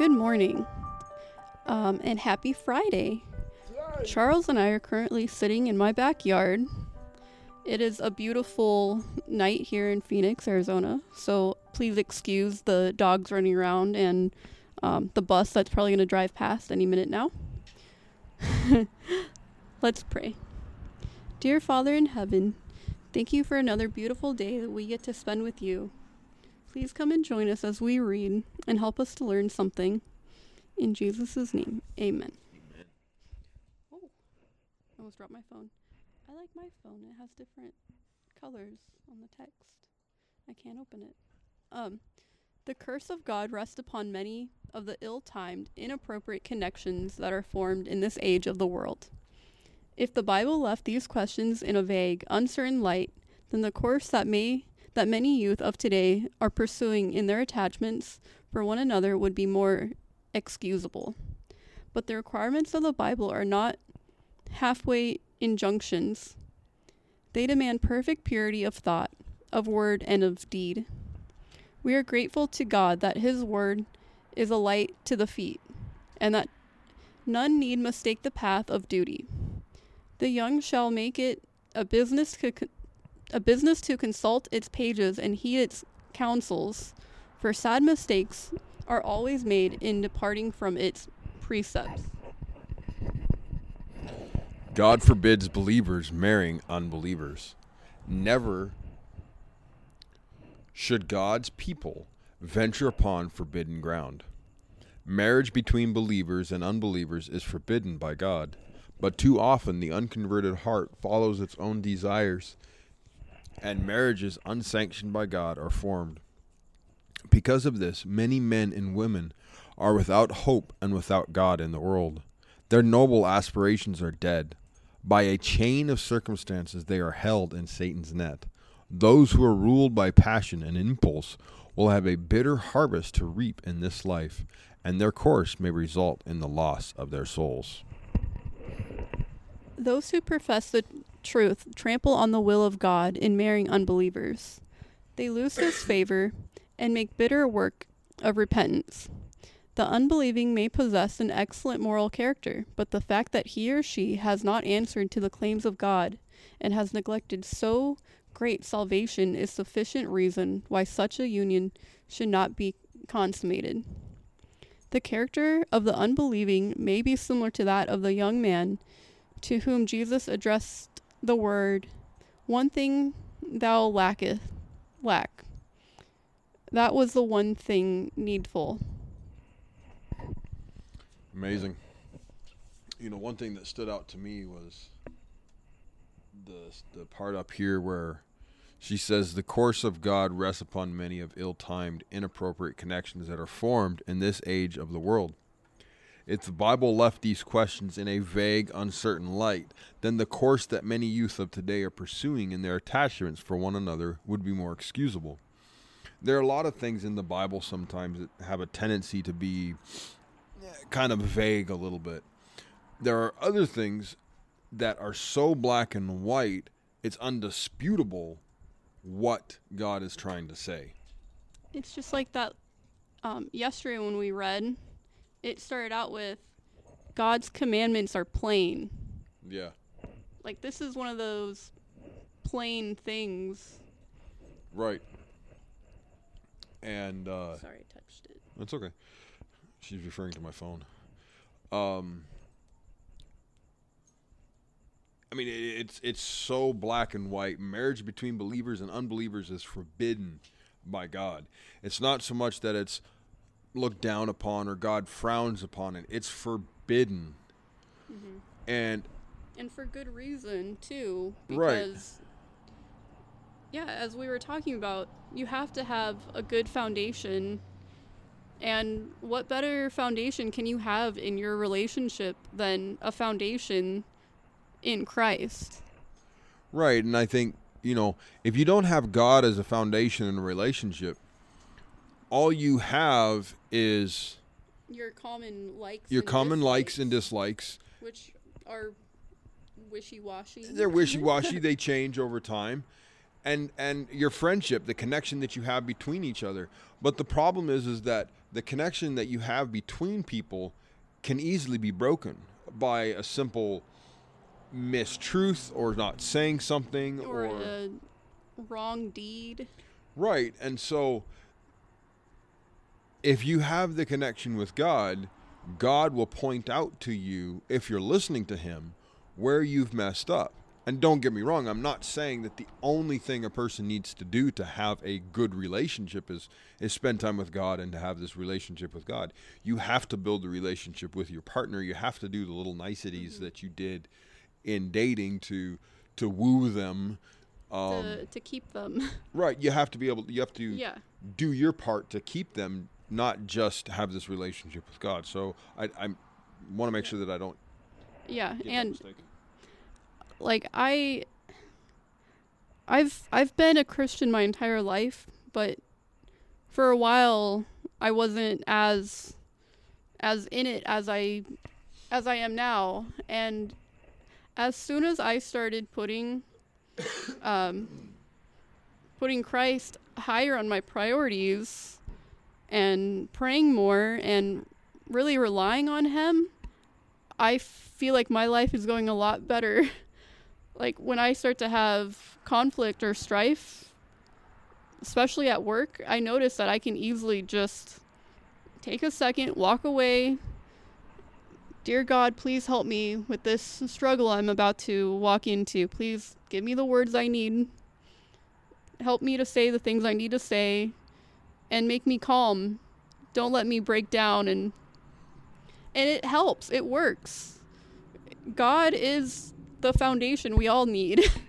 Good morning, um, and happy Friday. Charles and I are currently sitting in my backyard. It is a beautiful night here in Phoenix, Arizona, so please excuse the dogs running around and um, the bus that's probably going to drive past any minute now. Let's pray. Dear Father in heaven, thank you for another beautiful day that we get to spend with you. Please come and join us as we read and help us to learn something. In Jesus' name, amen. Amen. Oh, I almost dropped my phone. I like my phone. It has different colors on the text. I can't open it. Um, the curse of God rests upon many of the ill timed, inappropriate connections that are formed in this age of the world. If the Bible left these questions in a vague, uncertain light, then the course that may that many youth of today are pursuing in their attachments for one another would be more excusable. But the requirements of the Bible are not halfway injunctions. They demand perfect purity of thought, of word, and of deed. We are grateful to God that His word is a light to the feet, and that none need mistake the path of duty. The young shall make it a business to a business to consult its pages and heed its counsels, for sad mistakes are always made in departing from its precepts. God forbids believers marrying unbelievers. Never should God's people venture upon forbidden ground. Marriage between believers and unbelievers is forbidden by God, but too often the unconverted heart follows its own desires and marriages unsanctioned by God are formed. Because of this, many men and women are without hope and without God in the world. Their noble aspirations are dead. By a chain of circumstances, they are held in Satan's net. Those who are ruled by passion and impulse will have a bitter harvest to reap in this life, and their course may result in the loss of their souls. Those who profess the truth trample on the will of God in marrying unbelievers. They lose his favor and make bitter work of repentance. The unbelieving may possess an excellent moral character, but the fact that he or she has not answered to the claims of God and has neglected so great salvation is sufficient reason why such a union should not be consummated. The character of the unbelieving may be similar to that of the young man to whom Jesus addressed the word, one thing thou lacketh, lack. That was the one thing needful. Amazing. You know, one thing that stood out to me was the the part up here where she says the course of God rests upon many of ill-timed, inappropriate connections that are formed in this age of the world. If the Bible left these questions in a vague, uncertain light, then the course that many youth of today are pursuing in their attachments for one another would be more excusable. There are a lot of things in the Bible sometimes that have a tendency to be kind of vague a little bit. There are other things that are so black and white, it's undisputable what God is trying to say. It's just like that um, yesterday when we read it started out with God's commandments are plain. Yeah. Like this is one of those plain things. Right. And uh Sorry, I touched it. That's okay. She's referring to my phone. Um I mean, it's it's so black and white. Marriage between believers and unbelievers is forbidden by God. It's not so much that it's looked down upon or God frowns upon it. It's forbidden. Mm-hmm. And and for good reason too because right. yeah, as we were talking about, you have to have a good foundation. And what better foundation can you have in your relationship than a foundation in Christ? Right, and I think, you know, if you don't have God as a foundation in a relationship, all you have is your common likes your common dislikes, likes and dislikes. which are wishy-washy. They're wishy-washy. They change over time. And and your friendship the connection that you have between each other. But the problem is is that the connection that you have between people can easily be broken by a simple mistruth or not saying something Or, or, a wrong deed. right. And so if you have the connection with god god will point out to you if you're listening to him where you've messed up and don't get me wrong i'm not saying that the only thing a person needs to do to have a good relationship is is spend time with god and to have this relationship with god you have to build a relationship with your partner you have to do the little niceties that you did in dating to to woo them um, to, to keep them. right you have to be able you have to yeah. do your part to keep them not just have this relationship with god so i i want to make sure that i don't Yeah. And like I I've I've been a Christian my entire life, but for a while I wasn't as as in it as I as I am now and as soon as I started putting um putting Christ higher on my priorities and praying more and really relying on him, I feel like my life is going a lot better. like when I start to have conflict or strife, especially at work, I notice that I can easily just take a second, walk away. Dear God, please help me with this struggle I'm about to walk into. Please give me the words I need. Help me to say the things I need to say and make me calm. Don't let me break down and and it helps. It works. God is the foundation we all need.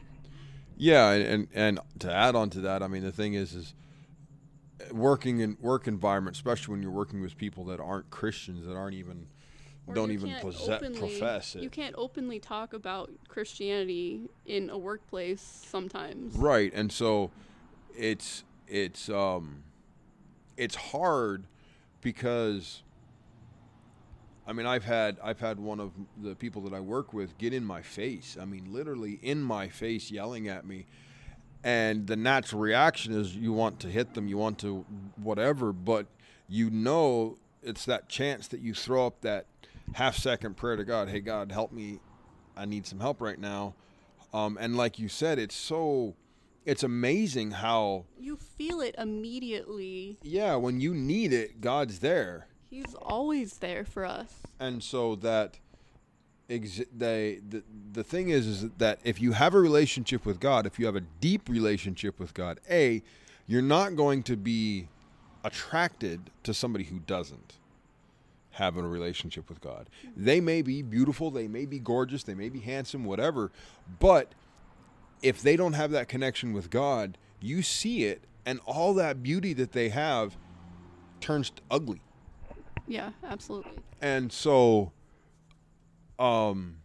Yeah, and, and and to add on to that, I mean, the thing is, is working in work environment, especially when you're working with people that aren't Christians, that aren't even Or don't even possess, openly- profess You can't openly talk about Christianity in a workplace sometimes. Right, and so it's it's um it's hard because I mean I've had I've had one of the people that I work with get in my face. I mean literally in my face yelling at me. And the natural reaction is you want to hit them, you want to whatever, but you know it's that chance that you throw up that half second prayer to God, "Hey God, help me. I need some help right now." Um, and like you said, it's so it's amazing how You feel it immediately. yeah, when you need it, God's there. He's always there for us. and so that ex- they the, the thing is is that if you have a relationship with God, if you have a deep relationship with God, a you're not going to be attracted to somebody who doesn't have a relationship with God. They may be beautiful, they may be gorgeous, they may be handsome, whatever, but if they don't have that connection with God, you see it and all that beauty that they have turns ugly Yeah, absolutely. and so um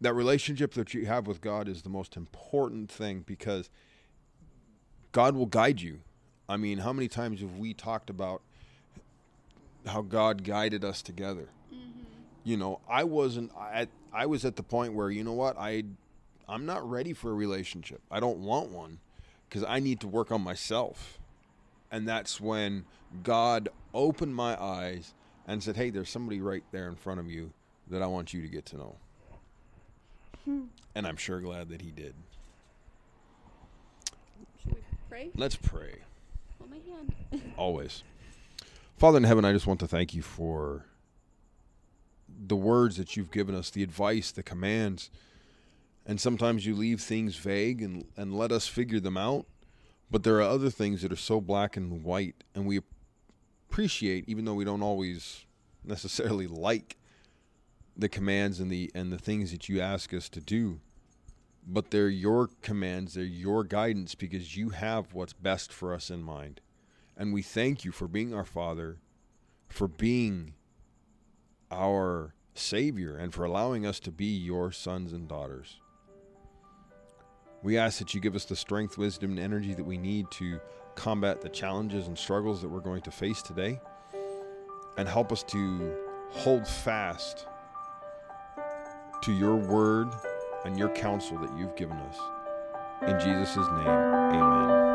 that relationship that you have with God is the most important thing because God will guide you. I mean, how many times have we talked about how God guided us together? You know, I wasn't I I was at the point where, you know what? I I'm not ready for a relationship. I don't want one cuz I need to work on myself. And that's when God opened my eyes and said, "Hey, there's somebody right there in front of you that I want you to get to know." And I'm sure glad that he did. Should we pray? Let's pray. Hold my hand. Always. Father in heaven, I just want to thank you for the words that you've given us, the advice, the commands. And sometimes you leave things vague and, and let us figure them out. But there are other things that are so black and white, and we appreciate, even though we don't always necessarily like the commands and the and the things that you ask us to do. But they're your commands, they're your guidance because you have what's best for us in mind. And we thank you for being our Father, for being our Savior, and for allowing us to be your sons and daughters. We ask that you give us the strength, wisdom, and energy that we need to combat the challenges and struggles that we're going to face today, and help us to hold fast to your word and your counsel that you've given us. In Jesus' name, amen.